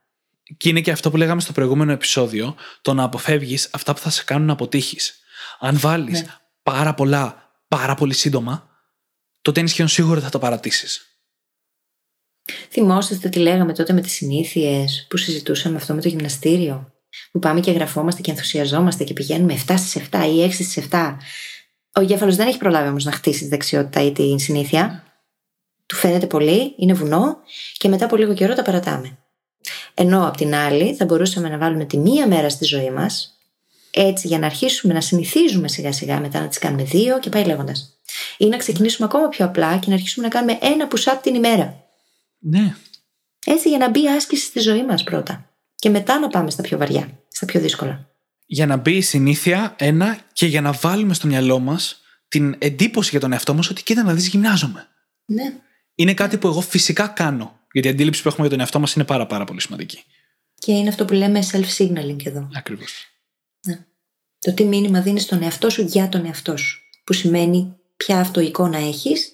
Και είναι και αυτό που λέγαμε στο προηγούμενο επεισόδιο, το να αποφεύγεις αυτά που θα σε κάνουν να αποτύχεις. Αν βάλεις ναι. πάρα πολλά, πάρα πολύ σύντομα, τότε είναι σχεδόν σίγουρο ότι θα το παρατήσεις. Θυμόσαστε τι λέγαμε τότε με τις συνήθειες που συζητούσαμε αυτό με το γυμναστήριο; Που πάμε και γραφόμαστε και ενθουσιαζόμαστε και πηγαίνουμε 7 στις 7 ή 6 στις 7. Ο εγκέφαλος δεν έχει προλάβει όμως να χτίσει τη δεξιότητα ή την συνήθεια. Του φαίνεται πολύ, είναι βουνό και μετά από λίγο καιρό τα παρατάμε. Ενώ απ' την άλλη θα μπορούσαμε να βάλουμε τη μία μέρα στη ζωή μας, έτσι για να αρχίσουμε να συνηθίζουμε σιγά σιγά μετά να τις κάνουμε δύο και πάει λέγοντας. Ή να ξεκινήσουμε ακόμα πιο απλά και να αρχίσουμε να κάνουμε ένα push-up την ημέρα. Ναι. Έτσι για να μπει άσκηση στη ζωή μας πρώτα. Και μετά να πάμε στα πιο βαριά, στα πιο δύσκολα. Για να μπει η συνήθεια, ένα, και για να βάλουμε στο μυαλό μας την εντύπωση για τον εαυτό μας ότι κοίτα να δεις, γυμνάζομαι. Ναι. Είναι κάτι που εγώ φυσικά κάνω. Γιατί η αντίληψη που έχουμε για τον εαυτό μας είναι πάρα, πάρα πολύ σημαντική. Και είναι αυτό που λέμε self-signaling εδώ. Ακριβώς. Ναι. Το τι μήνυμα δίνεις στον εαυτό σου για τον εαυτό σου. Που σημαίνει ποια αυτοεικόνα έχεις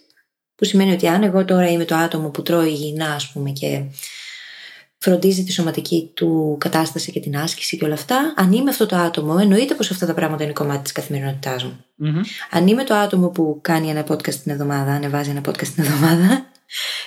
που σημαίνει ότι αν εγώ τώρα είμαι το άτομο που τρώει υγιεινά, ας πούμε, και φροντίζει τη σωματική του κατάσταση και την άσκηση και όλα αυτά, αν είμαι αυτό το άτομο, εννοείται πως αυτά τα πράγματα είναι κομμάτι της καθημερινότητάς μου. Mm-hmm. Αν είμαι το άτομο που κάνει ένα podcast την εβδομάδα, ανεβάζει ένα podcast την εβδομάδα,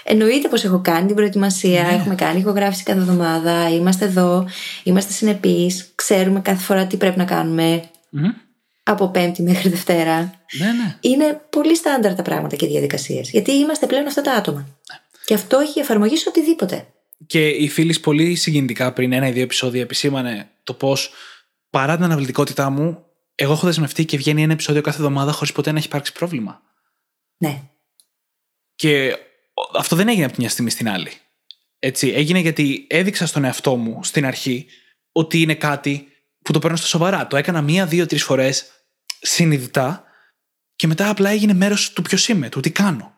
εννοείται πως έχω κάνει την προετοιμασία, yeah. Ναι. έχουμε κάνει ηχογράφηση κάθε εβδομάδα, είμαστε εδώ, είμαστε συνεπείς, ξέρουμε κάθε φορά τι πρέπει να κάνουμε. Mm-hmm από Πέμπτη μέχρι Δευτέρα. Ναι, ναι. Είναι πολύ στάνταρ τα πράγματα και διαδικασίες. Γιατί είμαστε πλέον αυτά τα άτομα. Ναι. Και αυτό έχει εφαρμογή σε οτιδήποτε. Και η φίλη πολύ συγκινητικά πριν ένα ή δύο επεισόδια επισήμανε το πώ παρά την αναβλητικότητά μου, εγώ έχω δεσμευτεί και βγαίνει ένα επεισόδιο κάθε εβδομάδα χωρίς ποτέ να έχει υπάρξει πρόβλημα. Ναι. Και αυτό δεν έγινε από τη μια στιγμή στην άλλη. Έτσι, έγινε γιατί έδειξα στον εαυτό μου στην αρχή ότι είναι κάτι που το παίρνω στα σοβαρά. Το έκανα μία, δύο, τρεις φορές συνειδητά και μετά απλά έγινε μέρος του ποιος είμαι, του τι κάνω.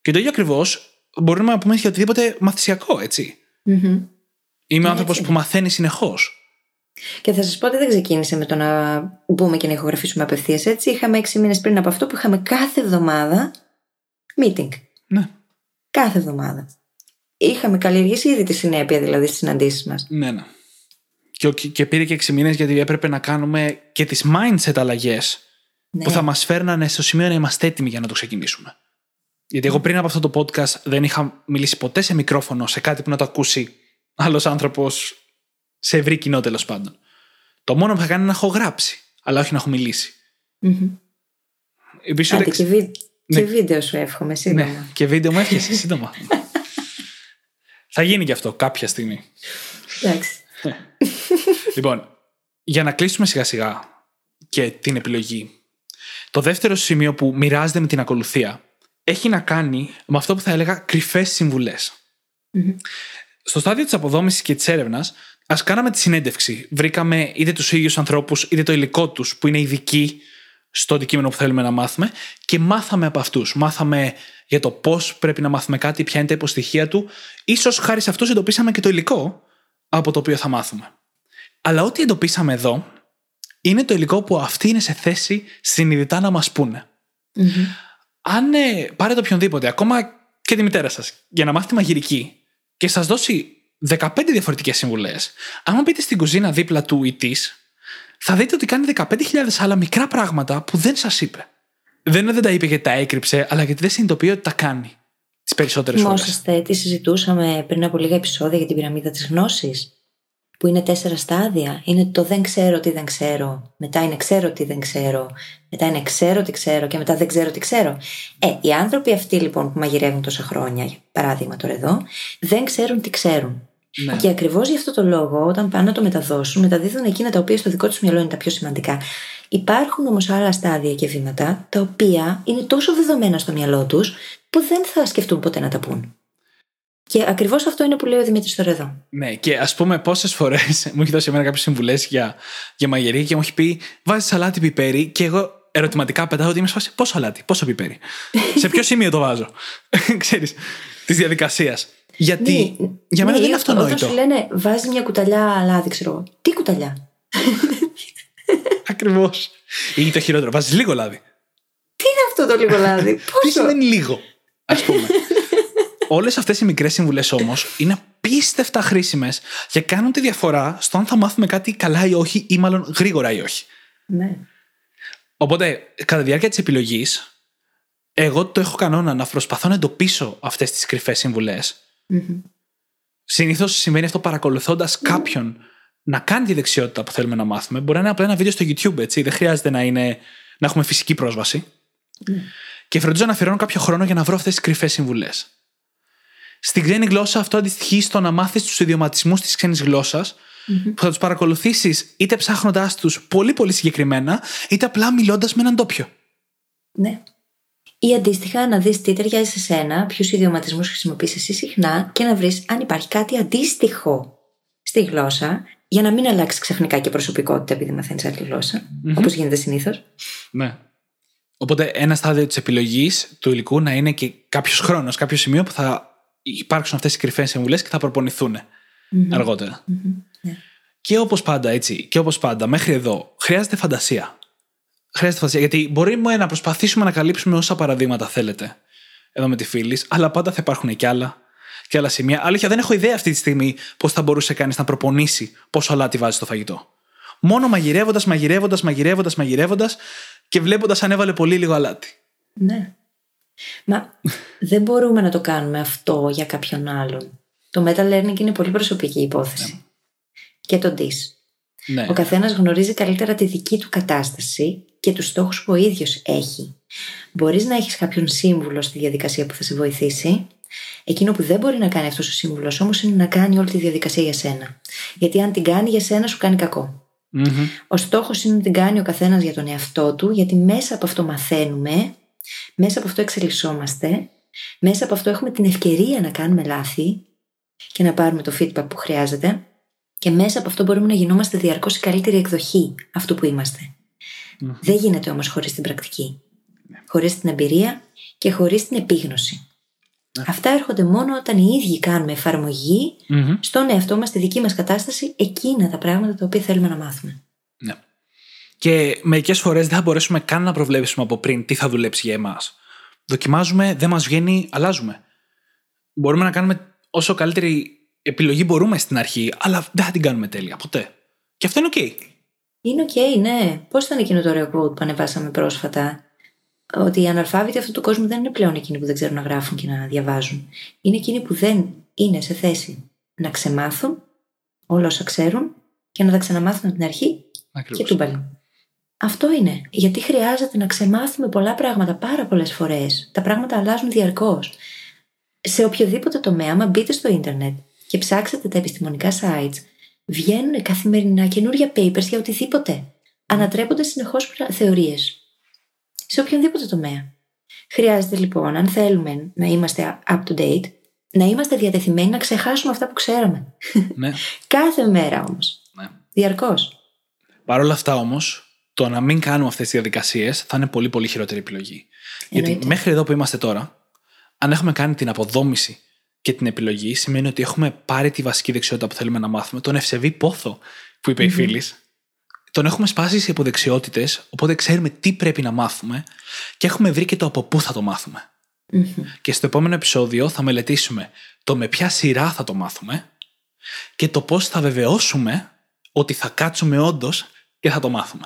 Και το ίδιο ακριβώς μπορούμε να πούμε για οτιδήποτε μαθησιακό, έτσι. Mm-hmm. Είμαι ο άνθρωπος που μαθαίνει συνεχώς. Και θα σας πω ότι δεν ξεκίνησε με το να μπούμε και να ηχογραφήσουμε απευθείας έτσι. Είχαμε έξι μήνες πριν από αυτό που είχαμε κάθε εβδομάδα meeting. Ναι. Κάθε εβδομάδα. Είχαμε καλλιεργήσει ήδη τη συνέπεια δηλαδή στις συναντήσεις μας. Ναι, ναι. Και, και πήρε και έξι μήνες γιατί έπρεπε να κάνουμε και τις mindset αλλαγές Ναι. που θα μας φέρνανε στο σημείο να είμαστε έτοιμοι για να το ξεκινήσουμε. Γιατί εγώ πριν από αυτό το podcast δεν είχα μιλήσει ποτέ σε μικρόφωνο, σε κάτι που να το ακούσει άλλος άνθρωπος σε ευρύ κοινό τέλος πάντων. Το μόνο που θα κάνει είναι να έχω γράψει, αλλά όχι να έχω μιλήσει. Μμμ. Επίσης, Άντε, ούτε- και, βι... Ναι. και βίντεο σου εύχομαι σύντομα. Ναι, και βίντεο μου έφτιασε σύντομα. θα γίνει και αυτό κάποια στιγμή. Εντάξει. Λοιπόν, για να κλείσουμε σιγά σιγά και την επιλογή. Το δεύτερο σημείο που μοιράζεται με την ακολουθία έχει να κάνει με αυτό που θα έλεγα κρυφές Στο στάδιο της αποδόμησης και της έρευνας, ας κάναμε τη συνέντευξη. Βρήκαμε είτε τους ίδιους ανθρώπους, είτε το υλικό τους που είναι ειδικοί στο αντικείμενο που θέλουμε να μάθουμε και μάθαμε από αυτούς. Μάθαμε για το πώς πρέπει να μάθουμε κάτι, ποια είναι τα υποστοιχεία του. Ίσως χάρη σε αυτούς εντοπίσαμε και το υλικό από το οποίο θα μάθουμε. Αλλά ό,τι εντοπίσαμε εδώ είναι το υλικό που αυτοί είναι σε θέση συνειδητά να μας πούνε. Αν ε, πάρετε οποιονδήποτε, ακόμα και τη μητέρα σας, για να μάθετε μαγειρική και σας δώσει 15 διαφορετικές συμβουλές, άμα μπείτε στην κουζίνα δίπλα του ή τη, θα δείτε ότι κάνει 15.000 άλλα μικρά πράγματα που δεν σας είπε. Δεν είναι δεν τα είπε γιατί τα έκρυψε, αλλά γιατί δεν συνειδητοποιεί ότι τα κάνει τις περισσότερες φορέ. Θυμόσαστε τι συζητούσαμε πριν από λίγα επεισόδια για την πυραμίδα της γνώσης που είναι τέσσερα στάδια. Είναι το δεν ξέρω τι δεν ξέρω, μετά είναι ξέρω τι δεν ξέρω, μετά είναι ξέρω τι ξέρω και μετά δεν ξέρω τι ξέρω. Ε, οι άνθρωποι αυτοί λοιπόν που μαγειρεύουν τόσα χρόνια, για παράδειγμα τώρα εδώ, δεν ξέρουν τι ξέρουν. Ναι. Και ακριβώς γι' αυτό το λόγο, όταν πάνε να το μεταδώσουν, μεταδίδουν εκείνα τα οποία στο δικό τους μυαλό είναι τα πιο σημαντικά. Υπάρχουν όμως άλλα στάδια και βήματα, τα οποία είναι τόσο δεδομένα στο μυαλό τους, που δεν θα σκεφτούν ποτέ να τα πούν. Και ακριβώς αυτό είναι που λέει ο Δημήτρης τώρα εδώ. Ναι, και ας πούμε πόσες φορές μου έχει δώσει εμένα κάποιες συμβουλές για, για μαγειρική και μου έχει πει βάζεις σαλάτι πιπέρι και εγώ ερωτηματικά πετάω ότι είμαι σε φάση πόσο αλάτι, πόσο πιπέρι; σε ποιο σημείο το βάζω; Ξέρεις, της διαδικασίας. Γιατί; Ναι, για μένα ναι, δεν ή είναι αυτό, Όταν αυτονόητο. σου λένε βάζει μια κουταλιά λάδι, ξέρω εγώ. Τι κουταλιά; Ακριβώς. Ή το χειρότερο, βάζεις λίγο λάδι. Τι είναι αυτό το λίγο λάδι; Τι Πόσο; σημαίνει λίγο, ας πούμε. Όλες αυτές οι μικρές συμβουλές όμως είναι απίστευτα χρήσιμες και κάνουν τη διαφορά στο αν θα μάθουμε κάτι καλά ή όχι, ή μάλλον γρήγορα ή όχι. Ναι. Οπότε, κατά τη διάρκεια της επιλογής, εγώ το έχω κανόνα να προσπαθώ να εντοπίσω αυτές τις κρυφές συμβουλές. Συνήθως συμβαίνει αυτό παρακολουθώντας κάποιον να κάνει τη δεξιότητα που θέλουμε να μάθουμε. Μπορεί να είναι απλά ένα βίντεο στο YouTube, έτσι. Δεν χρειάζεται να, είναι, να έχουμε φυσική πρόσβαση. Και φροντίζω να αφιερώνω κάποιο χρόνο για να βρω αυτές τις κρυφές συμβουλές. Στην ξένη γλώσσα αυτό αντιστοιχεί στο να μάθεις τους ιδιωματισμούς της ξένης γλώσσας, που θα τους παρακολουθήσεις είτε ψάχνοντάς τους πολύ πολύ συγκεκριμένα, είτε απλά μιλώντας με έναν τόπιο. Ναι. Ή αντίστοιχα να δεις τι ταιριάζει σε σένα, ποιους ιδιωματισμούς χρησιμοποιείς εσύ συχνά και να βρεις αν υπάρχει κάτι αντίστοιχο στη γλώσσα, για να μην αλλάξει ξαφνικά και προσωπικότητα επειδή μαθαίνεις άλλη γλώσσα, όπως γίνεται συνήθως. Ναι. Οπότε ένα στάδιο της επιλογής του υλικού να είναι και κάποιος χρόνος, κάποιο σημείο που θα υπάρξουν αυτές οι κρυφές συμβουλέ και θα προπονηθούν αργότερα. Ναι. Και όπως πάντα, έτσι, και όπως πάντα, μέχρι εδώ, χρειάζεται φαντασία. Χρειάζεται φαντασία. Γιατί μπορούμε να προσπαθήσουμε να καλύψουμε όσα παραδείγματα θέλετε εδώ με τη φίλης, αλλά πάντα θα υπάρχουν και άλλα και άλλα σημεία. Αλήθεια, δεν έχω ιδέα αυτή τη στιγμή πώς θα μπορούσε κανείς να προπονήσει πόσο αλάτι βάζει στο φαγητό. Μόνο μαγειρεύοντας, μαγειρεύοντας, μαγειρεύοντας, μαγειρεύοντας και βλέποντας αν έβαλε πολύ λίγο αλάτι. Ναι. Μα δεν μπορούμε να το κάνουμε αυτό για κάποιον άλλον. Το meta learning είναι πολύ προσωπική υπόθεση. Και το DIS. Ναι. Ο καθένας γνωρίζει καλύτερα τη δική του κατάσταση και τους στόχους που ο ίδιος έχει. Μπορείς να έχεις κάποιον σύμβουλο στη διαδικασία που θα σε βοηθήσει. Εκείνο που δεν μπορεί να κάνει αυτός ο σύμβουλος όμως είναι να κάνει όλη τη διαδικασία για σένα. Γιατί αν την κάνει για σένα, σου κάνει κακό. Μμμ. Ο στόχος είναι να την κάνει ο καθένας για τον εαυτό του, γιατί μέσα από αυτό μαθαίνουμε, μέσα από αυτό εξελισσόμαστε Μέσα από αυτό έχουμε την ευκαιρία να κάνουμε λάθη και να πάρουμε το feedback που χρειάζεται. Και μέσα από αυτό μπορούμε να γινόμαστε διαρκώς η καλύτερη εκδοχή αυτού που ειμαστε Δεν γίνεται όμως χωρίς την πρακτική. Ναι. Χωρίς την εμπειρία και χωρίς την επίγνωση. Ναι. Αυτά έρχονται μόνο όταν οι ίδιοι κάνουμε εφαρμογή mm-hmm. στον εαυτό μας, στη δική μας κατάσταση, εκείνα τα πράγματα τα οποία θέλουμε να μάθουμε. Ναι. Και μερικές φορές δεν θα μπορέσουμε καν να προβλέψουμε από πριν τι θα δουλέψει για εμάς. Δοκιμάζουμε, δεν μας βγαίνει, αλλάζουμε. Μπορούμε να κάνουμε όσο καλύτερη επιλογή μπορούμε στην αρχή, αλλά δεν θα την κάνουμε τέλεια ποτέ. Και αυτό είναι OK. Είναι OK, ναι. Πώς ήταν εκείνο το ωραίο quote που ανεβάσαμε πρόσφατα; Ότι οι αναλφάβητοι αυτού του κόσμου δεν είναι πλέον εκείνοι που δεν ξέρουν να γράφουν και να διαβάζουν. Είναι εκείνοι που δεν είναι σε θέση να ξεμάθουν όλα όσα ξέρουν και να τα ξαναμάθουν από την αρχή Ακριβώς. και του μπαλί. Αυτό είναι. Γιατί χρειάζεται να ξεμάθουμε πολλά πράγματα πάρα πολλές φορές. Τα πράγματα αλλάζουν διαρκώς. Σε οποιοδήποτε τομέα, άμα μπείτε στο ίντερνετ και ψάξετε τα επιστημονικά sites, βγαίνουν καθημερινά καινούργια papers για οτιδήποτε. Ανατρέπονται συνεχώς θεωρίες σε οποιονδήποτε τομέα. Χρειάζεται λοιπόν, αν θέλουμε να είμαστε up to date, να είμαστε διατεθειμένοι να ξεχάσουμε αυτά που ξέραμε. Ναι. Κάθε μέρα όμως. Ναι. Διαρκώς. Παρ' όλα αυτά όμως, το να μην κάνουμε αυτές τις διαδικασίες θα είναι πολύ πολύ χειρότερη επιλογή. Γιατί μέχρι εδώ που είμαστε τώρα, αν έχουμε κάνει την αποδόμηση και την επιλογή, σημαίνει ότι έχουμε πάρει τη βασική δεξιότητα που θέλουμε να μάθουμε, τον ευσεβή πόθο που είπε η φίλης, τον έχουμε σπάσει σε υποδεξιότητες, οπότε ξέρουμε τι πρέπει να μάθουμε και έχουμε βρει και το από πού θα το μαθουμε Και στο επόμενο επεισόδιο θα μελετήσουμε το με ποια σειρά θα το μάθουμε και το πώς θα βεβαιώσουμε ότι θα κάτσουμε όντως και θα το μάθουμε.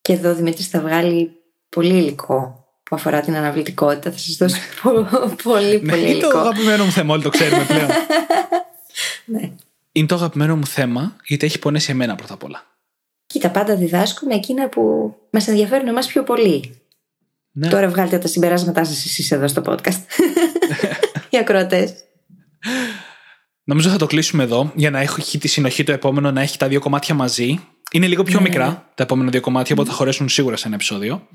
Και εδώ ο Δημήτρης θα βγάλει πολύ υλικό που αφορά την αναβλητικότητα. Θα σας δώσω πολύ, ναι, πολύ υλικό. Είναι το αγαπημένο μου θέμα, όλοι το ξέρουμε πλέον. ναι. Είναι το αγαπημένο μου θέμα γιατί έχει πονέσει εμένα πρώτα απ' όλα. Κοίτα, πάντα διδάσκουμε εκείνα που μας ενδιαφέρουν εμάς πιο πολύ. Ναι. Τώρα βγάλετε τα συμπεράσματά σας εσείς εδώ στο podcast. Οι ακροατές. Νομίζω θα το κλείσουμε εδώ για να έχει τη συνοχή το επόμενο να έχει τα δύο κομμάτια μαζί. Είναι λίγο πιο ναι, μικρά ναι. τα επόμενα δύο κομμάτια, οπότε θα χωρέσουν σίγουρα σε ένα επεισόδιο.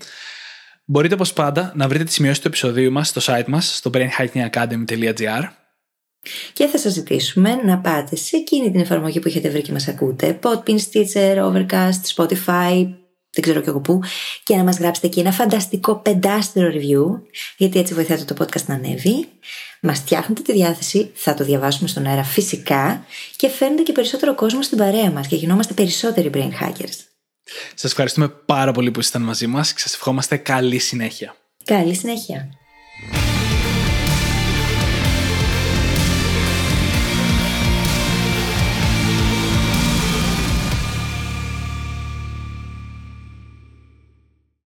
Μπορείτε όπως πάντα να βρείτε τις σημειώσεις του επεισοδίου μας στο site μας στο brainhackingacademy.gr και θα σας ζητήσουμε να πάτε σε εκείνη την εφαρμογή που έχετε βρει και μας ακούτε, Podpin, Stitcher, Overcast, Spotify, δεν ξέρω και εγώ πού, και να μας γράψετε εκεί ένα φανταστικό πεντάστερο review, γιατί έτσι βοηθάτε το podcast να ανέβει. Μας φτιάχνετε τη διάθεση, θα το διαβάσουμε στον αέρα φυσικά και φέρνετε και περισσότερο κόσμο στην παρέα μας και γινόμαστε περισσότεροι brain hackers. Σας ευχαριστούμε πάρα πολύ που ήσασταν μαζί μας και σας ευχόμαστε καλή συνέχεια. Καλή συνέχεια.